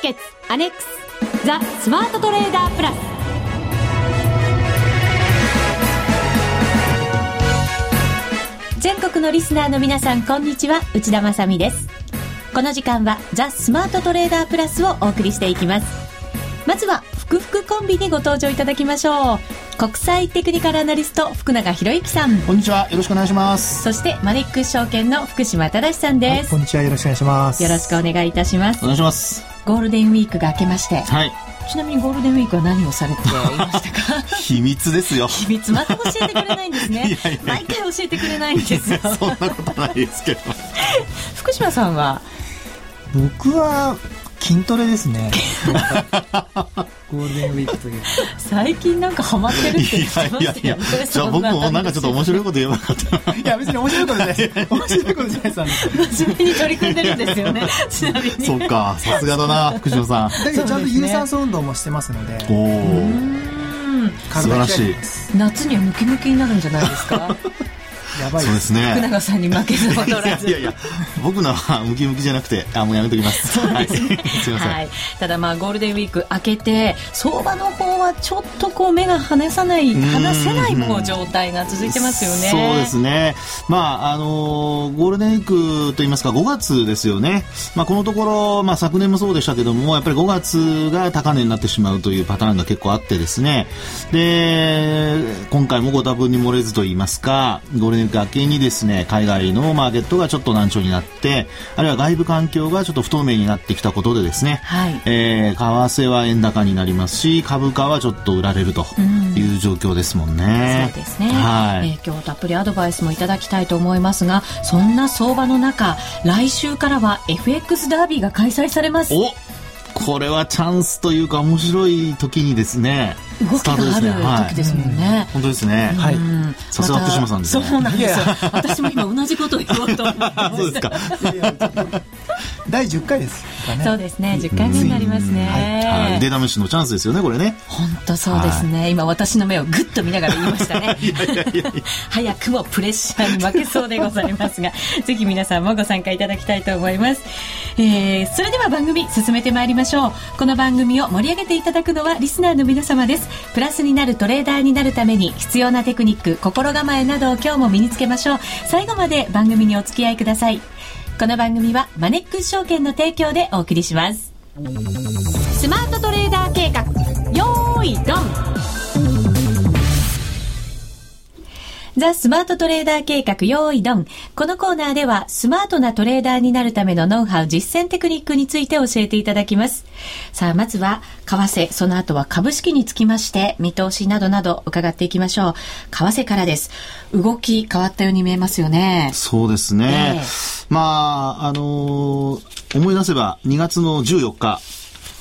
ーケッツアネックスザ・スマートトレーダープラス。全国のリスナーの皆さんこんにちは。内田まさです。この時間はザ・スマートトレーダープラスをお送りしていきます。まずはふくふくコンビにご登場いただきましょう。国際テクニカルアナリスト福永博之さん。こんにちは。よろしくお願いします。そしてマネックス証券の福島正さんです、はい、こんにちは。よろしくお願いします。よろしくお願いいたします。お願いします。ゴールデンウィークが明けまして。はい。ちなみにゴールデンウィークは何をされていましたか？秘密ですよ。秘密。また教えてくれないんですね。いやいや毎回教えてくれないんですよ。そんなことないですけど。福島さんは？僕は筋トレですね。ゴールデンウィークという。最近なんかハマってるって言ってましたよ、ね、いやいやじゃあ僕もなんかちょっと面白いこと言えばよかった。いや別に面白いことじゃない面白いことじゃないさ真面目に取り組んでるんですよね。ちなみに。そっかさすがだな福島さん。だけどちゃんと有酸素運動もしてますので。おお素晴らしい。夏にはムキムキになるんじゃないですか？やばい。そうですね。福永さんに負けず劣らず。いやいや僕のはムキムキじゃなくてあもうやめときます。そうですね、はい、はい、ただまあゴールデンウィーク明けて相場の方はちょっとこう目が離さない離せないもう状態が続いてますよね。そうですね。まああのゴールデンウィークといいますか5月ですよね。まあこのところまあ昨年もそうでしたけどもやっぱり5月が高値になってしまうというパターンが結構あってですね。で今回もご多分に漏れずといいますかゴールデンウィーク明けにですね、海外のマーケットがちょっと難聴になって、あるいは外部環境がちょっと不透明になってきたことでですね、はい、えー、為替は円高になりますし、株価はちょっと売られるという状況ですもんね。うん、そうですね。はい、えー、今日たっぷりアドバイスもいただきたいと思いますが、そんな相場の中、来週からは FX ダービーが開催されます。おこれはチャンスというか面白い時にですね動きがある時ですもんね、はい、本当ですね、はい。さすが福島さんです、ね、そうなんですよ。私も今同じことを言おうと思って そうですか。第10回ですね。そうですね。10回目になりますね、はい、腕試しのチャンスですよねこれね。本当そうですね、はい、今私の目をぐっと見ながら言いましたね。早くもプレッシャーに負けそうでございますがぜひ皆さんもご参加いただきたいと思います、えー、それでは番組進めてまいりましょう。この番組を盛り上げていただくのはリスナーの皆様ですプラスになるトレーダーになるために必要なテクニック心構えなどを今日も身につけましょう。最後まで番組にお付き合いください。この番組はマネックス証券の提供でお送りします。スマートトレーダー計画、よーい、ドン。ザ・スマートトレーダー計画用意ドン。このコーナーではスマートなトレーダーになるためのノウハウ、実践テクニックについて教えていただきます。さあ、まずは為替、その後は株式につきまして見通しなどなど伺っていきましょう。為替からです。動き変わったように見えますよね。そうですね。えー、まあ、あのー、思い出せば2月の14日、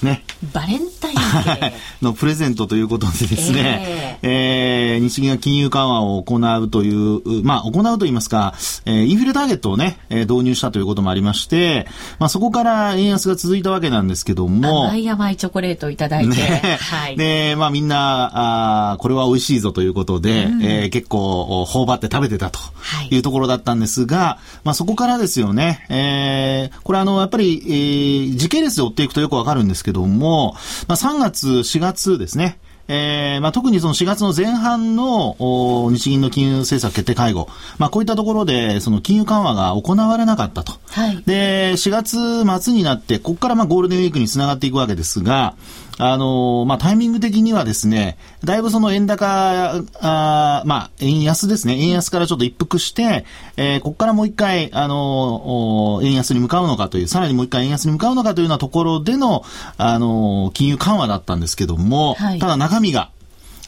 ね。バレンタインデー のプレゼントということでですね、えー、えー、日銀が金融緩和を行うという、まあ、行うと言いますか、えー、インフレターゲットをね、えー、導入したということもありまして、まあ、そこから円安が続いたわけなんですけども。甘い甘いチョコレートをいただいて。ね、はい。で、まあ、みんな、あこれは美味しいぞということで、うん、えー、結構、頬張って食べてたというところだったんですが、はい、まあ、そこからですよね、えー、これあの、やっぱり、えー、時系列で追っていくとよくわかるんですけども、まあ、3月、4月ですね。えーまあ、特にその4月の前半の日銀の金融政策決定会合、まあ、こういったところでその金融緩和が行われなかったと。はい、で、4月末になって、ここからまあゴールデンウィークにつながっていくわけですが、あのまあ、タイミング的にはですね、だいぶその円高、あまあ、円安ですね、円安からちょっと一服して、えー、ここからもう一回、あの円安に向かうのかという、さらにもう一回円安に向かうのかというようなところでの、あの金融緩和だったんですけども、はい、ただ中身が、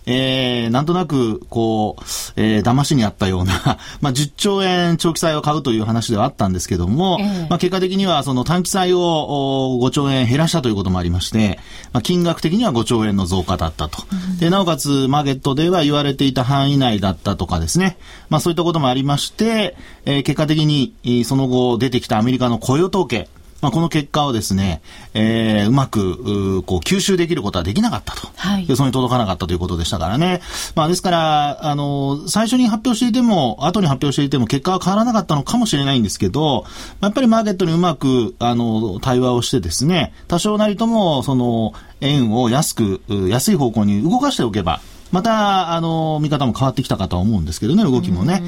えー、なんとなく、こう、えー、騙しにあったような まあ、10兆円長期債を買うという話ではあったんですけども、えー、まあ、結果的にはその短期債を5兆円減らしたということもありまして、まあ、金額的には5兆円の増加だったと。うん、で、なおかつ、マーケットでは言われていた範囲内だったとかですね、まあ、そういったこともありまして、えー、結果的に、その後出てきたアメリカの雇用統計、まあ、この結果をですね、えー、うまく、うこう、吸収できることはできなかったと。はい。予想に届かなかったということでしたからね。まあ、ですから、あの、最初に発表していても、後に発表していても結果は変わらなかったのかもしれないんですけど、やっぱりマーケットにうまく、あの、対話をしてですね、多少なりとも、その、円を安く、安い方向に動かしておけば、また、あの、見方も変わってきたかとは思うんですけどね、動きもね。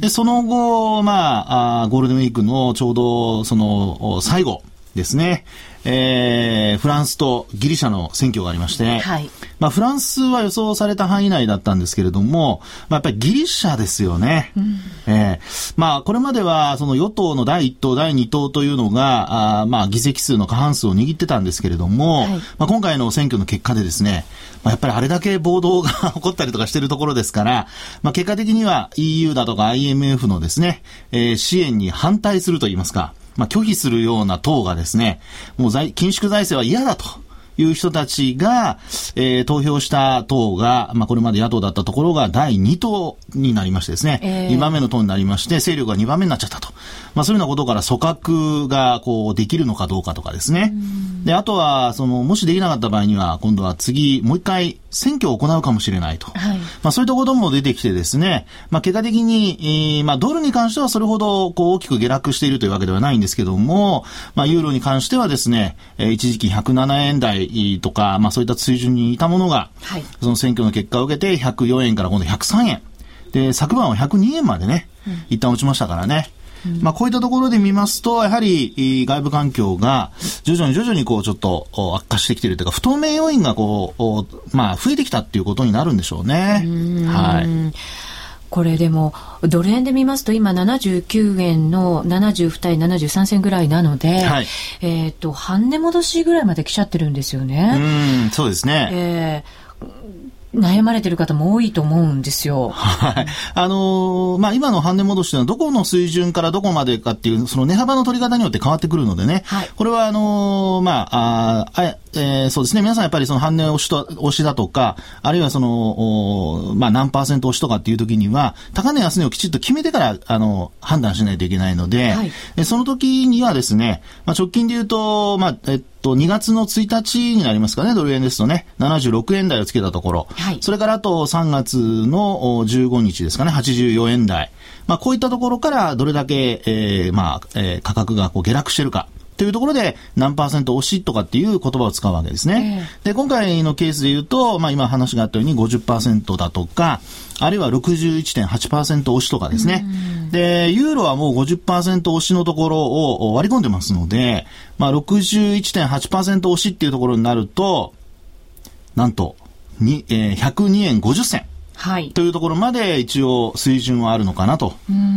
で、その後、まあ、あゴールデンウィークのちょうど、その、最後ですね。えー、フランスとギリシャの選挙がありまして、はい、まあ、フランスは予想された範囲内だったんですけれども、まあ、やっぱりギリシャですよね。うん、えー、まあ、これまでは、その与党の第1党、第2党というのが、あまあ、議席数の過半数を握ってたんですけれども、はい、まあ、今回の選挙の結果でですね、まあ、やっぱりあれだけ暴動が 起こったりとかしてるところですから、まあ、結果的には EU だとか IMF のですね、えー、支援に反対すると言いますか、まあ、拒否するような党がですね、もう緊縮財政は嫌だと。いう人たちが、えー、投票した党が、まあ、これまで野党だったところが第2党になりましてですね、えー、2番目の党になりまして、勢力が2番目になっちゃったと。まあ、そういうようなことから組閣が、こう、できるのかどうかとかですね。で、あとは、その、もしできなかった場合には、今度は次、もう一回、選挙を行うかもしれないと。はい、まあそういったことも出てきてですね、まあ結果的に、えー、まあドルに関してはそれほどこう大きく下落しているというわけではないんですけども、まあユーロに関してはですね、えー、一時期107円台とか、まあそういった水準にいたものが、はい、その選挙の結果を受けて104円から今度103円。で、昨晩は102円までね、一旦落ちましたからね。まあ、こういったところで見ますと、やはり外部環境が徐々に徐々にこうちょっと悪化してきているというか、不透明要因がこう、まあ、増えてきたっていうことになるんでしょうね。はい。これでも、ドル円で見ますと、今79円の70対73銭ぐらいなので、はい、えっ、と、半値戻しぐらいまで来ちゃってるんですよね。うん、そうですね。えー悩まれてる方も多いと思うんですよ。はい。あのー、まあ、今の半値戻しというのはどこの水準からどこまでかっていう、その値幅の取り方によって変わってくるのでね。はい。これはあのー、まあ、ああえー、そうですね。皆さんやっぱりその半値押しと、押しだとか、あるいはその、まあ何パーセント押しとかっていう時には、高値安値をきちっと決めてから、あの、判断しないといけないので、はい、その時にはですね、まあ直近で言うと、まあ、えっと、2月の1日になりますかね、ドル円ですとね、76円台をつけたところ、はい、それからあと3月の15日ですかね、84円台。まあこういったところからどれだけ、えー、まあ、えー、価格がこう下落してるか。というところで何パーセント押しとかっていう言葉を使うわけですね。えー、で、今回のケースで言うと、まあ今話があったように50%だとか、あるいは61.8%押しとかですね。で、ユーロはもう50%押しのところを割り込んでますので、まあ61.8%押しっていうところになると、なんと、にえー、102円50銭。はい、というところまで一応水準はあるのかなと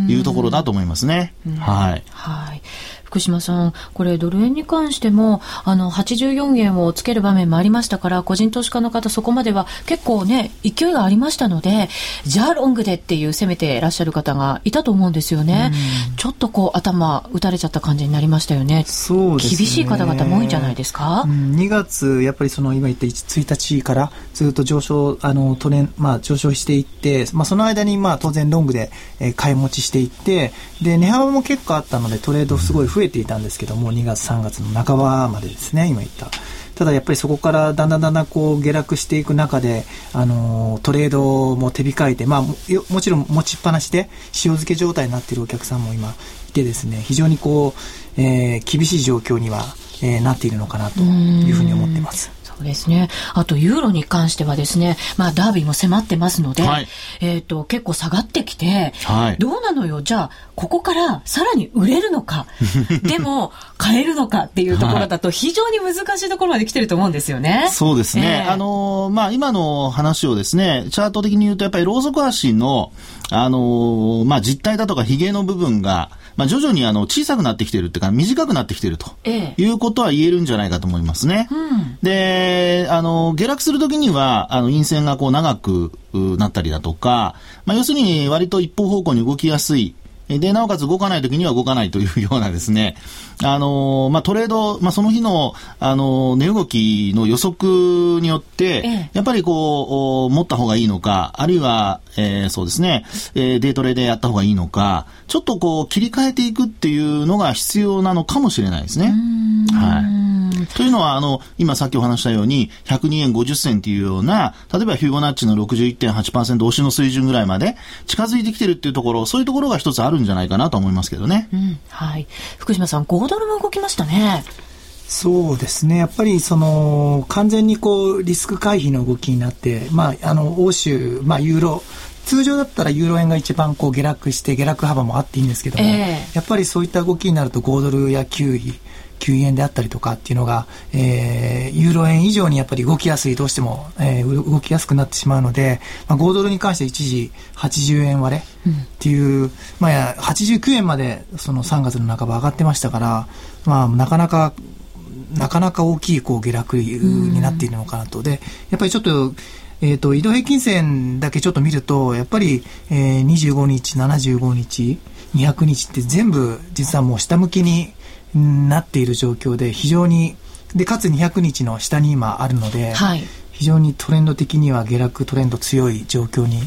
いうところだと思いますね。はい。はい。福島さん、これドル円に関しても、あの、84円をつける場面もありましたから、個人投資家の方そこまでは結構ね、勢いがありましたので、じゃあロングでっていう攻めていらっしゃる方がいたと思うんですよね。ちょっとこう頭打たれちゃった感じになりましたよね。そうですね。厳しい方々も多いんじゃないですか、うん、2月、やっぱりその今言った1日からずっと上昇、あの、トレン、まあ上昇していって、まあその間にまあ当然ロングで、えー、買い持ちしていって、で、値幅も結構あったのでトレードすごい増え増えていたんですけども、2月、3月の半ばまでですね、今言った。ただやっぱりそこからだんだんだんだんこう下落していく中で、あのトレードも手控えて、まあもちろん持ちっぱなしで塩漬け状態になっているお客さんも今いてですね、非常にこう、えー、厳しい状況には、えー、なっているのかなというふうに思っています。そうですね。あと、ユーロに関してはですね、まあ、ダービーも迫ってますので、はい、えっ、と、結構下がってきて、はい、どうなのよ、じゃあ、ここからさらに売れるのか、でも、買えるのかっていうところだと、非常に難しいところまで来てると思うんですよね。そうですね。えー、あのまあ、今の話をですね、チャート的に言うと、やっぱりローソク足の、あのまあ、実体だとかヒゲの部分が、まあ、徐々にあの小さくなってきてるっていうか、短くなってきてると、いうことは言えるんじゃないかと思いますね。うん、で、あの、下落するときには、あの、陰線がこう長くなったりだとか、まあ、要するに割と一方方向に動きやすい、で、なおかつ動かないときには動かないというようなですね、あのまあ、トレード、まあ、その日の、あの値動きの予測によって、やっぱりこう、持った方がいいのか、あるいは、えー、そうですね、えー、デートレでやった方がいいのか、ちょっとこう切り替えていくっていうのが必要なのかもしれないですね。はい。というのは、あの、今さっきお話したように、102円50銭っていうような、例えばフィボナッチの61.8%押しの水準ぐらいまで近づいてきてるっていうところ、そういうところが一つあるんじゃないかなと思いますけどね。うん、はい。福島さん、5ドルも動きましたね。そうですね。やっぱりその完全にこうリスク回避の動きになって、まああの欧州、まあユーロ通常だったらユーロ円が一番こう下落して下落幅もあっていいんですけども、えー、やっぱりそういった動きになると5ドルや9位9円であったりとかっていうのが、えー、ユーロ円以上にやっぱり動きやすい、どうしても、えー、動きやすくなってしまうので、まあ、5ドルに関して一時80円割れっていう、うん、まあ、89円までその3月の半ば上がってましたから、まあ、なかなかなかなか大きいこう下落になっているのかなと。で、やっぱりちょっと、えっ、ー、と、移動平均線だけちょっと見ると、やっぱり、えー、25日、75日、200日って全部実はもう下向きになっている状況で、非常に、で、かつ200日の下に今あるので、はい、非常にトレンド的には下落トレンド強い状況に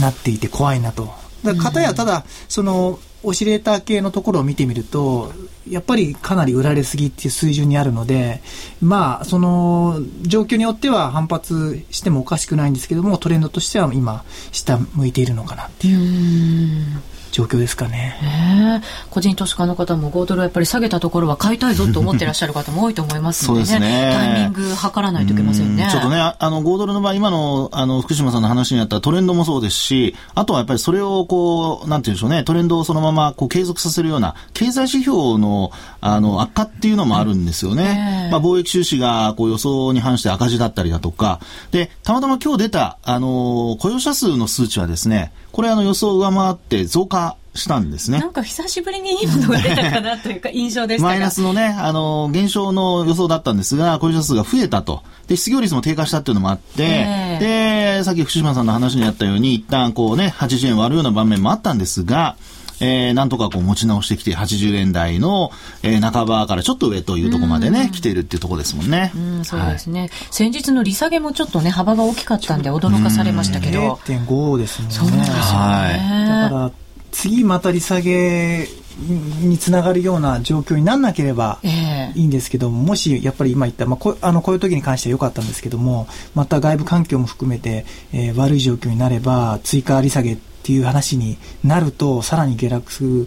なっていて怖いなと。だかたやただ、その、オシレーター系のところを見てみると、やっぱりかなり売られすぎっていう水準にあるので、まあ、その状況によっては反発してもおかしくないんですけども、トレンドとしては今、下向いているのかなっていう。状況ですかね。個人投資家の方も5ドルやっぱり下げたところは買いたいぞと思ってらっしゃる方も多いと思いますので、ね、そうですね。タイミング測らないといけませんね。ちょっとね、あの5ドルの場合、今のあの福島さんの話にあったトレンドもそうですし、あとはやっぱりそれをこう、なんていうんでしょうね、トレンドをそのままこう継続させるような経済指標のあの悪化っていうのもあるんですよね。まあ貿易収支がこう予想に反して赤字だったりだとか、で、たまたま今日出たあの雇用者数の数値はですね、これあの予想を上回って増加したんですね。なんか久しぶりにいいものが出たかなというか印象でしたマイナスのね、あの、減少の予想だったんですが、雇用者数が増えたと。で、失業率も低下したっていうのもあって、えー、で、さっき福島さんの話にあったように、一旦こうね、80円割るような場面もあったんですが、えー、なんとかこう持ち直してきて80円台の、えー、半ばからちょっと上というところまでね、来ているっていうところですもんね。うん、そうですね、はい、先日の利下げもちょっとね、幅が大きかったんで驚かされましたけど。0.5ですもんね。そうなんですよね。はい、だから、次また利下げにつながるような状況にならなければいいんですけども、えー、もしやっぱり今言った、まあ、こあのこういう時に関しては良かったんですけども、また外部環境も含めて、えー、悪い状況になれば、追加利下げっていう話になると、さらに下落する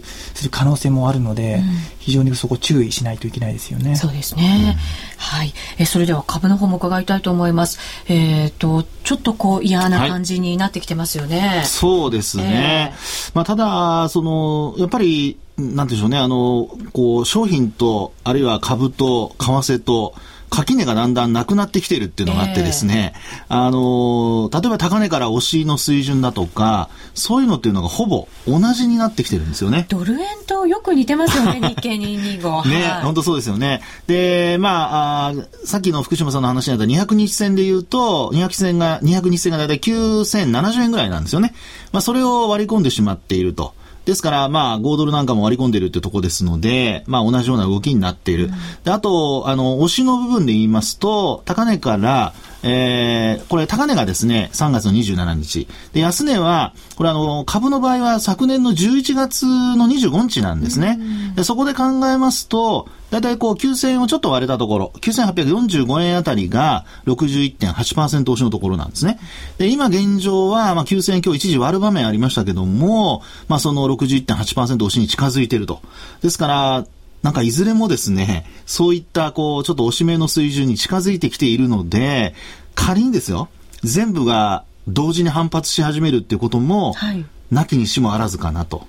可能性もあるので、うん、非常にそこ注意しないといけないですよね。そうですね。うん、はい。え、それでは株の方も伺いたいと思います。えっ、ー、と、ちょっとこう嫌な感じになってきてますよね。はい、そうですね。えー、まあ、ただ、その、やっぱり、なんでしょうね、あの、こう、商品と、あるいは株と、為替と、垣根がだんだんなくなってきてるっていうのがあってですね、えー、あの、例えば高値から押しの水準だとか、そういうのっていうのがほぼ同じになってきてるんですよね。ドル円とよく似てますよね、日経225。ね、はい、本当そうですよね。で、まああ、さっきの福島さんの話にあった200日線で言うと、200日線が、200日線がだいたい9070円ぐらいなんですよね。まあ、それを割り込んでしまっていると。ですから、まあ、5ドルなんかも割り込んでるってとこですので、まあ、同じような動きになっている。うん、で、あと、あの、押しの部分で言いますと、高値から、えー、これ高値がですね、3月の27日。で、安値は、これあの、株の場合は昨年の11月の25日なんですね。で、そこで考えますと、だいたいこう9000円をちょっと割れたところ、9845円あたりが61.8%押しのところなんですね。で、今現状は、まあ9000円今日一時割る場面ありましたけども、まあその61.8%押しに近づいていると。ですから、なんかいずれもですね、そういったこう、ちょっとおしめの水準に近づいてきているので、仮にですよ、全部が同時に反発し始めるっていうことも、はい、なきにしもあらずかなと。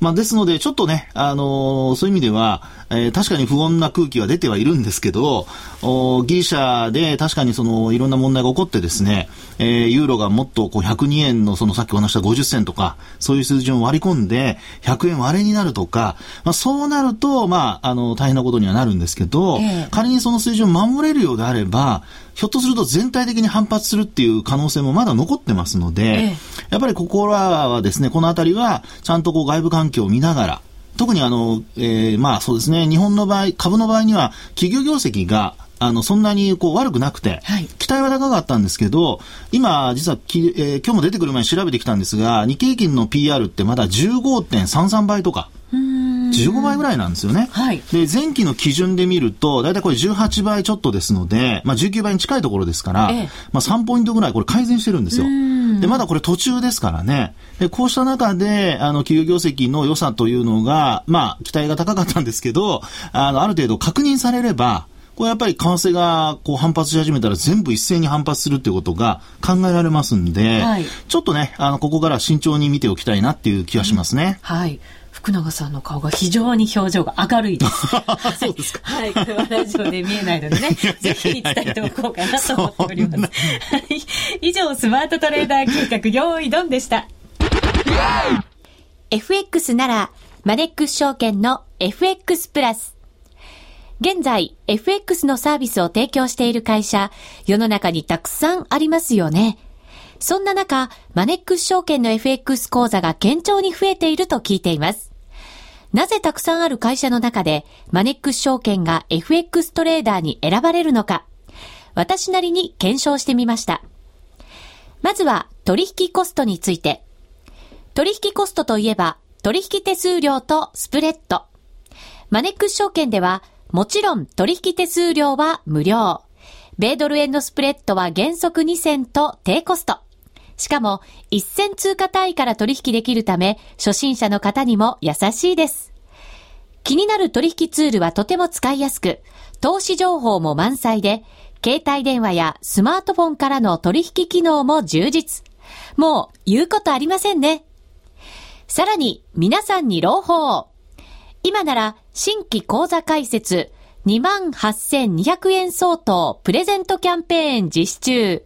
まあ、ですので、ちょっとね、あのー、そういう意味では、えー、確かに不穏な空気は出てはいるんですけど、おギリシャで確かにその、いろんな問題が起こってですね、えー、ユーロがもっとこう102円のそのさっきお話した50銭とか、そういう数字を割り込んで、100円割れになるとか、まあ、そうなると、まあ、あの、大変なことにはなるんですけど、えー、仮にその水準を守れるようであれば、ひょっとすると全体的に反発するっていう可能性もまだ残ってますので、ええ、やっぱりここらはですね、このあたりは、ちゃんとこう外部環境を見ながら、特にあの、えー、まあそうですね、日本の場合、株の場合には、企業業績があの、そんなにこう悪くなくて、はい、期待は高かったんですけど、今、実はき、えー、今日も出てくる前に調べてきたんですが、日経平均の PR ってまだ15.33倍とか。15倍ぐらいなんですよね。はい、で、前期の基準で見ると、だいたいこれ18倍ちょっとですので、まあ19倍に近いところですから、ええ、まあ3ポイントぐらいこれ改善してるんですよ。で、まだこれ途中ですからね。で、こうした中で、あの、企業業績の良さというのが、まあ、期待が高かったんですけど、あの、ある程度確認されれば、これやっぱり為替がこう反発し始めたら全部一斉に反発するっていうことが考えられますんで、はい、ちょっとね、あの、ここから慎重に見ておきたいなっていう気がしますね。うん、はい。福永さんの顔が非常に表情が明るいです。そうですか。はい。これはラジオで見えないのでね、ぜひ伝えておこうかなと思っております。はい。以上、スマートトレーダー計画、用意ドンでした。FX なら、マネックス証券の FX プラス。現在、FX のサービスを提供している会社、世の中にたくさんありますよね。そんな中、マネックス証券の FX 講座が堅調に増えていると聞いています。なぜたくさんある会社の中で、マネックス証券が FX トレーダーに選ばれるのか、私なりに検証してみました。まずは、取引コストについて。取引コストといえば、取引手数料とスプレッド。マネックス証券では、もちろん取引手数料は無料。米ドル円のスプレッドは原則2銭と低コスト。しかも、1銭通貨単位から取引できるため、初心者の方にも優しいです。気になる取引ツールはとても使いやすく、投資情報も満載で、携帯電話やスマートフォンからの取引機能も充実。もう言うことありませんね。さらに、皆さんに朗報。今なら新規講座開設28,200円相当プレゼントキャンペーン実施中。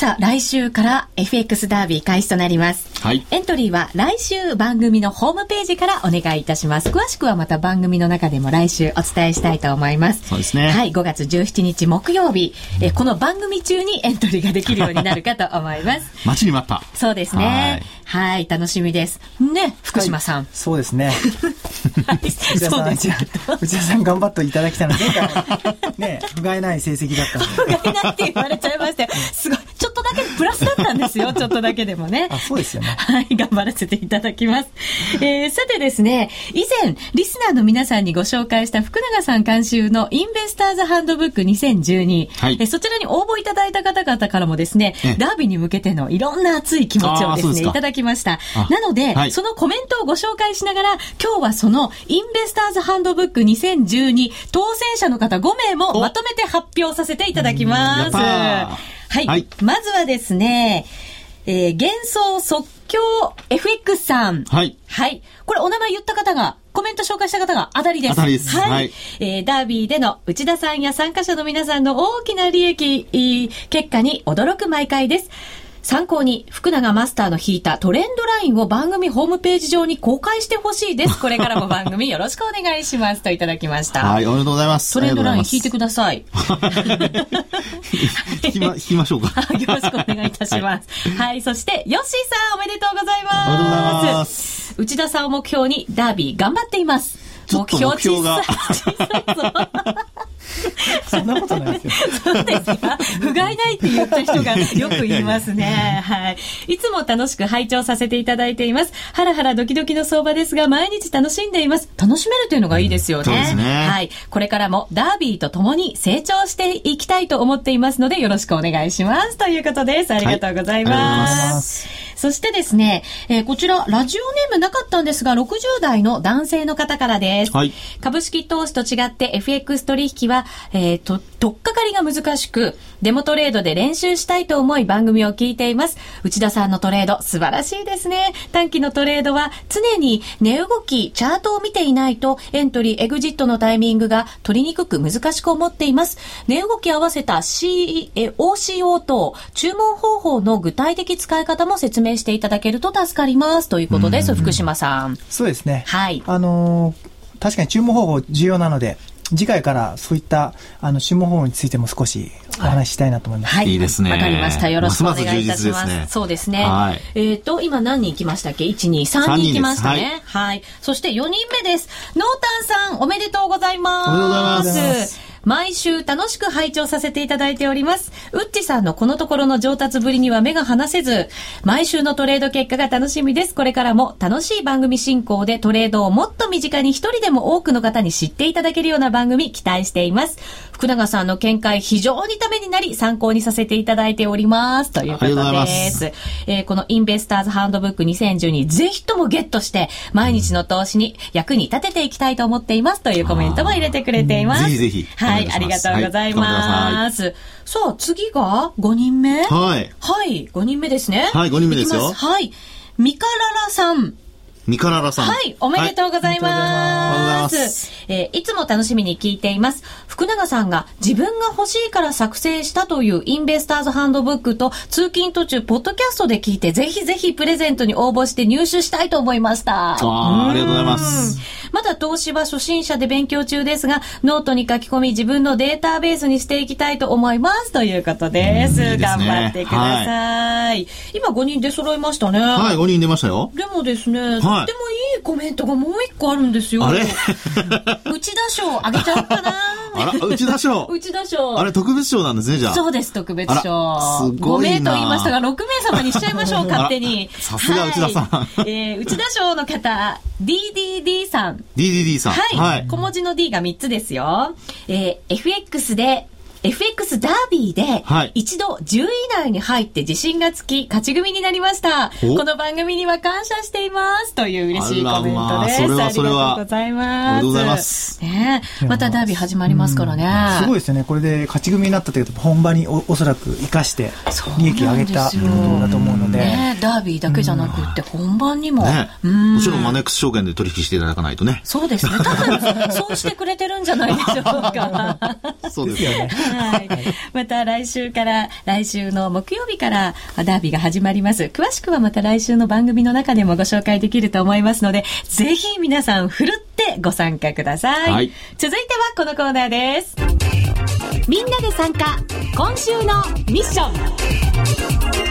さあ、来週から FX ダービー開始となります。はい。エントリーは来週番組のホームページからお願いいたします。詳しくはまた番組の中でも来週お伝えしたいと思います。そうですね。はい、5月17日木曜日、えこの番組中にエントリーができるようになるかと思います。待ちに待った。そうですね。はい、楽しみです。ね、福島さん。はい、そうですね。はい、そうです内田さん頑張っていただきたいので、ね、不甲斐ない成績だった不甲斐ないって言われちゃいましたよ。すごい。ちょっとだけプラスだったんですよ。ちょっとだけでもね。あ、そうですよね。はい、頑張らせていただきます。えー、さてですね、以前、リスナーの皆さんにご紹介した福永さん監修のインベスターズハンドブック2012、はい、えそちらに応募いただいた方々からもですね、ダービーに向けてのいろんな熱い気持ちをですね、いただきました。なので、はい、そのコメントをご紹介しながら、今日はそのインベスターズハンドブック2012当選者の方5名もまとめて発表させていただきます。はい、はい、まずはですね、えー、幻想即興 FX さん。はい。はい。これお名前言った方が、コメント紹介した方が当たりです。当たりです。はい。はい、えー、ダービーでの内田さんや参加者の皆さんの大きな利益、結果に驚く毎回です。参考に福永マスターの引いたトレンドラインを番組ホームページ上に公開してほしいです。これからも番組よろしくお願いしますといただきました。はい、おめでとうございます。トレンドライン引いてください。引きま、引きましょうか。よろしくお願いいたします。はい、はい、そして、ヨッシーさんおめでとうございます。おめでとうございます。内田さんを目標にダービー頑張っています。目標が。そんなことないですよ。そうですか？不甲斐ないって言った人がよく言いますね。はい。いつも楽しく拝聴させていただいています。ハラハラドキドキの相場ですが、毎日楽しんでいます。楽しめるというのがいいですよね。そうですね。はい。これからもダービーと共に成長していきたいと思っていますので、よろしくお願いします。ということです。ありがとうございます。はい、ますそしてですね、えー、こちら、ラジオネームなかったんですが、60代の男性の方からです。はい。株式投資と違って FX 取引は、えー、と、とっかかりが難しく、デモトレードで練習したいと思い番組を聞いています。内田さんのトレード、素晴らしいですね。短期のトレードは、常に値動き、チャートを見ていないと、エントリー、エグジットのタイミングが取りにくく難しく思っています。値動き合わせた C、え、OCO 等、注文方法の具体的使い方も説明していただけると助かります。ということです、福島さん。そうですね。はい。あのー確かに注文方法重要なので、次回からそういったあの注文方法についても少しお話ししたいなと思います。はい。いいですね。わかりました。よろしくお願いいたします。ますますそうですね。はい。えっ、ー、と、今何人行きましたっけ ?1、2、3人行きましたね。はい、はい。そして4人目です。ノータンさん、おめでとうございます。おめでとうございます。毎週楽しく拝聴させていただいております。ウッチさんのこのところの上達ぶりには目が離せず、毎週のトレード結果が楽しみです。これからも楽しい番組進行でトレードをもっと身近に一人でも多くの方に知っていただけるような番組期待しています。福永さんの見解非常にためになり参考にさせていただいております。ということです。えー、このインベスターズハンドブック2012ぜひともゲットして毎日の投資に役に立てていきたいと思っていますというコメントも入れてくれています。ぜひぜひ。はい、ありがとうございます。はい、さあ、次が5人目？はい。はい、5人目ですね。はい、5人目ですよ。はい。ミカララさん。ミカララさん。はい、おめでとうございます。はい、ますえー、いつも楽しみに聞いています。福永さんが自分が欲しいから作成したという Investor's Handbook と通勤途中、ポッドキャストで聞いて、ぜひぜひプレゼントに応募して入手したいと思いました。あありがとうございます。まだ投資は初心者で勉強中ですが、ノートに書き込み自分のデータベースにしていきたいと思います。ということです。いいすね、頑張ってください。はい、今5人で揃いましたね。はい、5人出ましたよ。でもですね、はい、とってもいいコメントがもう一個あるんですよ。あれ？内田賞あげちゃったな。あら、内田賞？内田賞。あれ、特別賞なんですね、じゃあ。そうです、特別賞。すごい5名と言いましたが、6名様にしちゃいましょう、勝手に。さすが内田さん。はい、えー、内田賞の方、DDD さん。DDD さん。はい。はい、小文字の D が3つですよ。えー、FX で FX ダービーで、一度10位以内に入って自信がつき、勝ち組になりました。この番組には感謝しています。という嬉しいコメントです。ありがとうございます。ありがとうございます。ねまたダービー始まりますからね。すごいですよね。これで勝ち組になったというと、本場におおそらく生かして、利益を上げたことだと思うので。ねダービーだけじゃなくて、本番にも。もちろんマネックス証券で取引していただかないとね。そうですね。多分、そうしてくれてるんじゃないでしょうか。そうですよね。はい。また来週から、来週の木曜日からダービーが始まります。詳しくはまた来週の番組の中でもご紹介できると思いますので、ぜひ皆さんふるってご参加ください。はい、続いてはこのコーナーです。みんなで参加、今週のミッション。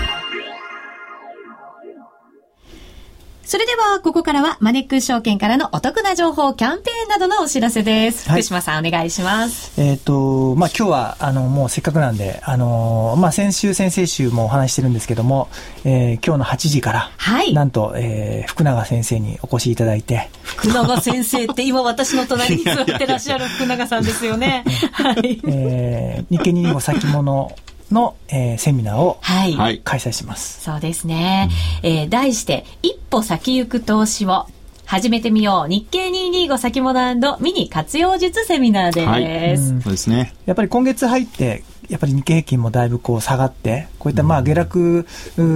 それでは、ここからはマネックス証券からのお得な情報、キャンペーンなどのお知らせです。はい、福島さん、お願いします。えっ、ー、と、まあ、今日は、あの、もうせっかくなんで、あの、まあ、先週、先々週もお話してるんですけども、えー、今日の8時から、はい。なんと、えー、福永先生にお越しいただいて。福永先生って今私の隣に座ってらっしゃる福永さんですよね。はい。えー、日経225先物の、えー、セミナーを、はい、開催します。そうですね。えー、題して、一歩先行く投資を。始めてみよう。日経225先物ミニ活用術セミナーです、はい、そうですね。やっぱり今月入ってやっぱり日経平均もだいぶこう下がって、こういったまあ下落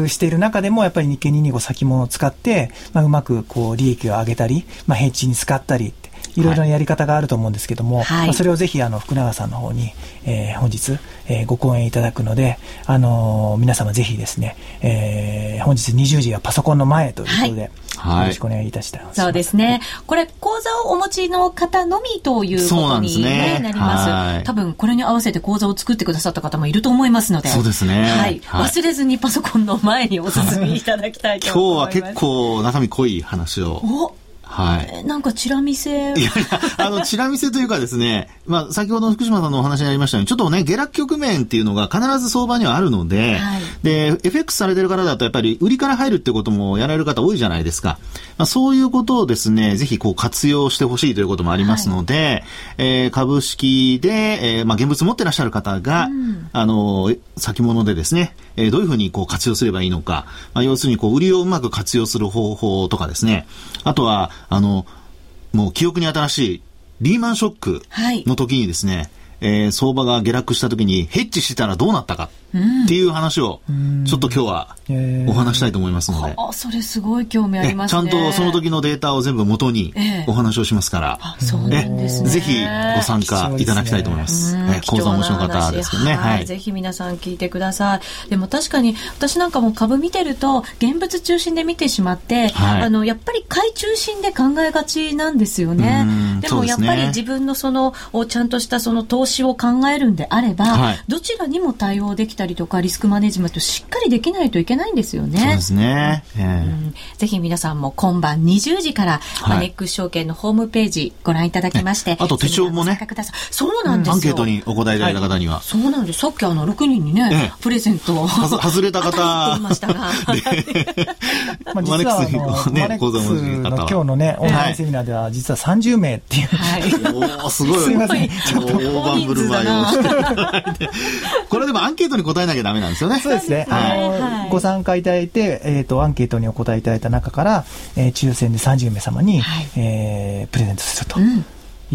している中でも、やっぱり日経225先物を使って、まあうまくこう利益を上げたり、まあ平地に使ったり、いろいろなやり方があると思うんですけども、はい、まあ、それをぜひあの福永さんの方に、えー、本日、えー、ご講演いただくので、あのー、皆様ぜひですね、えー、本日20時はパソコンの前ということで、はい、よろしくお願いいたしたいそうですね。これ、講座をお持ちの方のみということに、ね、なります。多分、これに合わせて講座を作ってくださった方もいると思いますので。そうですね。はい。忘れずにパソコンの前にお進みいただきたいと思います。今日は結構中身濃い話を。おはい。なんかチラ見せ。いやいや、あの、チラ見せというかですね、まあ、先ほど福島さんのお話にありましたように、ちょっとね、下落局面っていうのが必ず相場にはあるので、はい、で、FX されてる方だとやっぱり売りから入るってこともやられる方多いじゃないですか。まあ、そういうことをですね、ぜひこう活用してほしいということもありますので、はい、えー、株式で、えー、まあ、現物持ってらっしゃる方が、うん、あの、先物でですね、えー、どういうふうにこう活用すればいいのか、まあ、要するにこう売りをうまく活用する方法とかですね、あとは、あの、もう記憶に新しいリーマンショックの時にですね、はいえー、相場が下落した時にヘッジしてたらどうなったかっていう話をちょっと今日はお話したいと思いますので、あそれすごい興味ありますね。ちゃんとその時のデータを全部元にお話をしますから、えー、そうなんですね、ぜひご参加いただきたいと思います、ね、講座面白かったですけどね、はい、ぜひ皆さん聞いてください。でも確かに私なんかも株見てると現物中心で見てしまって、はい、あのやっぱり買い中心で考えがちなんですよね。でもやっぱり自分のそのちゃんとしたその投資を考えるんであれば、はい、どちらにも対応できたりとかリスクマネジメントしっかりできないといけないんですよね。そうですね。えー、うん、ぜひ皆さんも今晩20時から、はい、ネックス証券のホームページご覧いただきまして、あと手帳もね。そうなんですよ、アンケートにお答えいただいた方には。そうなんです。さっきあの6人にね、プレゼントを。外れた方。ましたが。まあ、実はあの、ね、マネックスの今日のね、オンラインセミナーでは実は30名っていう。はい。おすごい。すみません。ちょっと大盤振る舞いをして。これでもアンケートに答えなきゃダメなんですよね。そうですね。あの、ご参加いただいて、えっ、と、アンケートにお答えいただいた中から、えー、抽選で30名様に、はい、えー、プレゼントすると。うん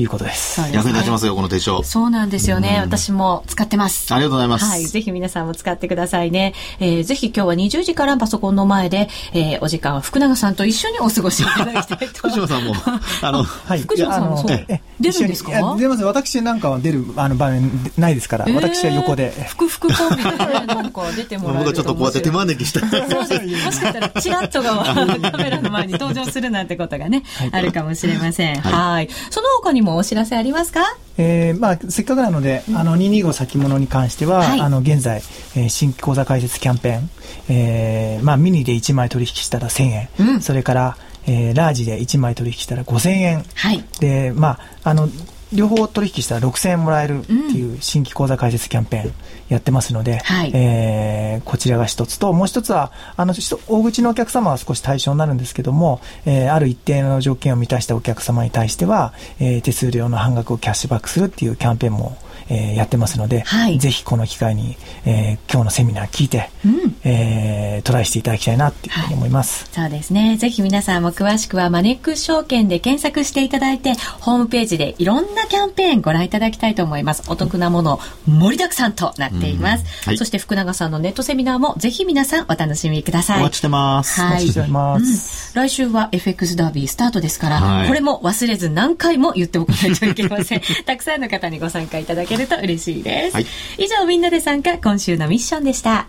いうことです。役に立ちますよ、この手帳。そうなんですよね。うん、私も使ってます。ありがとうございます。はい。ぜひ皆さんも使ってくださいね。えー、ぜひ今日は20時からパソコンの前で、えー、お時間は福永さんと一緒にお過ごしいただきたいと福島さんも、あの、はい。福島さんもそう。え、出るんですか？出ます。私なんかは出るあの場面ないですから、えー、私は横で。福福コンビで、なんか出てもらえる僕はちょっとこうやって手招きしたそうです。もしかしたら、チラッとがカメラの前に登場するなんてことがね、はい、あるかもしれません。はい。その他にもお知らせありますか？えーまあ、せっかくなので、あの225先物に関しては、はい、あの現在、えー、新規口座開設キャンペーン、えーまあ、ミニで1枚取引したら1000円、うん、それから、えー、ラージで1枚取引したら5000円、はい、でまああの両方取引したら6000円もらえるっていう新規口座開設キャンペーンやってますので、はい、えー、こちらが一つと、もう一つは、あの、大口のお客様は少し対象になるんですけども、えー、ある一定の条件を満たしたお客様に対しては、えー、手数料の半額をキャッシュバックするっていうキャンペーンもえー、やってますので、はい、ぜひこの機会に、えー、今日のセミナー聞いて、うん、えー、トライしていただきたいなっていうふうに思います、はい、そうですね。ぜひ皆さんも詳しくはマネックス証券で検索していただいてホームページでいろんなキャンペーンご覧いただきたいと思います。お得なもの盛りだくさんとなっています、うん。はい、そして福永さんのネットセミナーもぜひ皆さんお楽しみください。お待ちしてます、はい、うん、来週は FX ダービースタートですから、これも忘れず何回も言っておかないといけません。たくさんの方にご参加いただけると嬉しいです。はい、以上みんなで参加今週のミッションでした。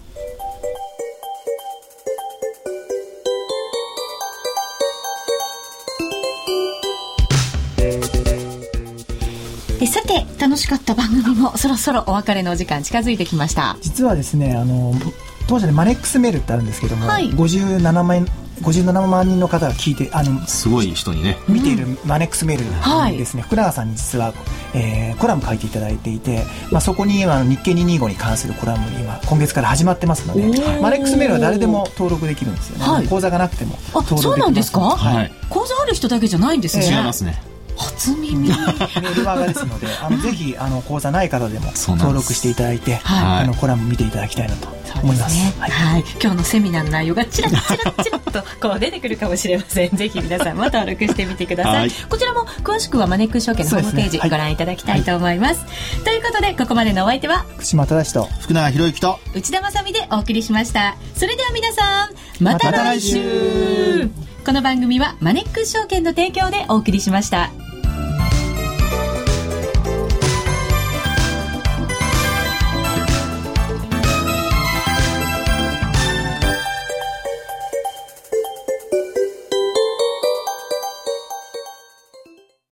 さて楽しかった番組もそろそろお別れのお時間近づいてきました。実はですねあの当社でマネックスメールってあるんですけども、はい、57万57万人の方が聞いてあのすごい人にね。見ているマネックスメールですね、うん、福永さんに実は、えー、コラム書いていただいていて、まあ、そこにあの日経225に関するコラム今今月から始まってますのでマネックスメールは誰でも登録できるんですよね、はい、口座がなくても登録できます。そうなんですか、はい、口座ある人だけじゃないんですね、違いますね。初耳。メールマガですのであのぜひあの講座ない方でも登録していただいて、はい、あのコラム見ていただきたいなと思います、ね、はい、はい、今日のセミナーの内容がちらちらちらとこう出てくるかもしれません。ぜひ皆さんも登録してみてください、はい、こちらも詳しくはマネックス証券のホームページ、ご覧いただきたいと思います、ということでここまでのお相手は福島正と福永博之と内田まさでお送りしました。それでは皆さんまた来週,、この番組はマネックス証券の提供でお送りしました。